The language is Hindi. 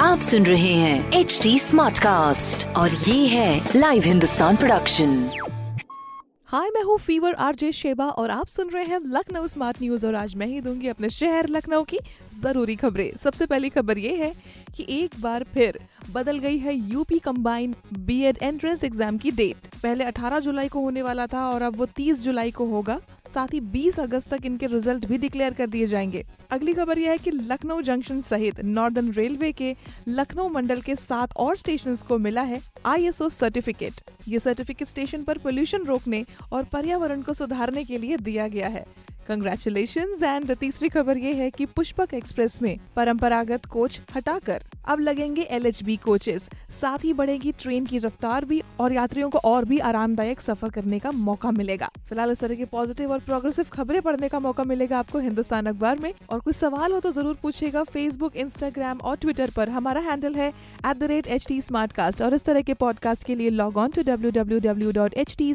आप सुन रहे हैं एच डी स्मार्ट कास्ट और ये है लाइव हिंदुस्तान प्रोडक्शन हाय मैं हूँ फीवर आरजे शेबा और आप सुन रहे हैं लखनऊ स्मार्ट न्यूज़ और आज मैं ही दूँगी अपने शहर लखनऊ की ज़रूरी खबरें। सबसे पहली खबर ये है कि एक बार फिर बदल गई है UP combined BEd entrance exam की डेट पहले 18 जुलाई को होने वाला था और अब वो 30 जुलाई को होगा। साथ ही 20 अगस्त तक इनके रिज़ल्ट भी डिक्लेयर कर दिए जाएँगे। अगली खबर यह है कि लखनऊ जंक्शन सहित नॉर्दर्न रेलवे के लखनऊ मंडल के सात और स्टेशन को मिला है आईएसओ सर्टिफिकेट ये सर्टिफिकेट स्टेशन पर पोल्यूशन रोकने और पर्यावरण को सुधारने के लिए दिया गया है। कंग्रेचुलेशन एंड तीसरी खबर ये है कि पुष्पक एक्सप्रेस में परंपरागत कोच हटाकर अब लगेंगे एलएचबी कोचेस साथ ही बढ़ेगी ट्रेन की रफ्तार भी और यात्रियों को और भी आरामदायक सफ़र करने का मौका मिलेगा। फ़िलहाल इस तरह की पॉजिटिव और प्रोग्रेसिव खबरें पढ़ने का मौका मिलेगा आपको हिंदुस्तान अखबार में। और कुछ सवाल हो तो ज़रूर पूछेगा फेसबुक इंस्टाग्राम और ट्विटर पर। हमारा हैंडल है एट और इस तरह के पॉडकास्ट के लिए log on to W W W dot H T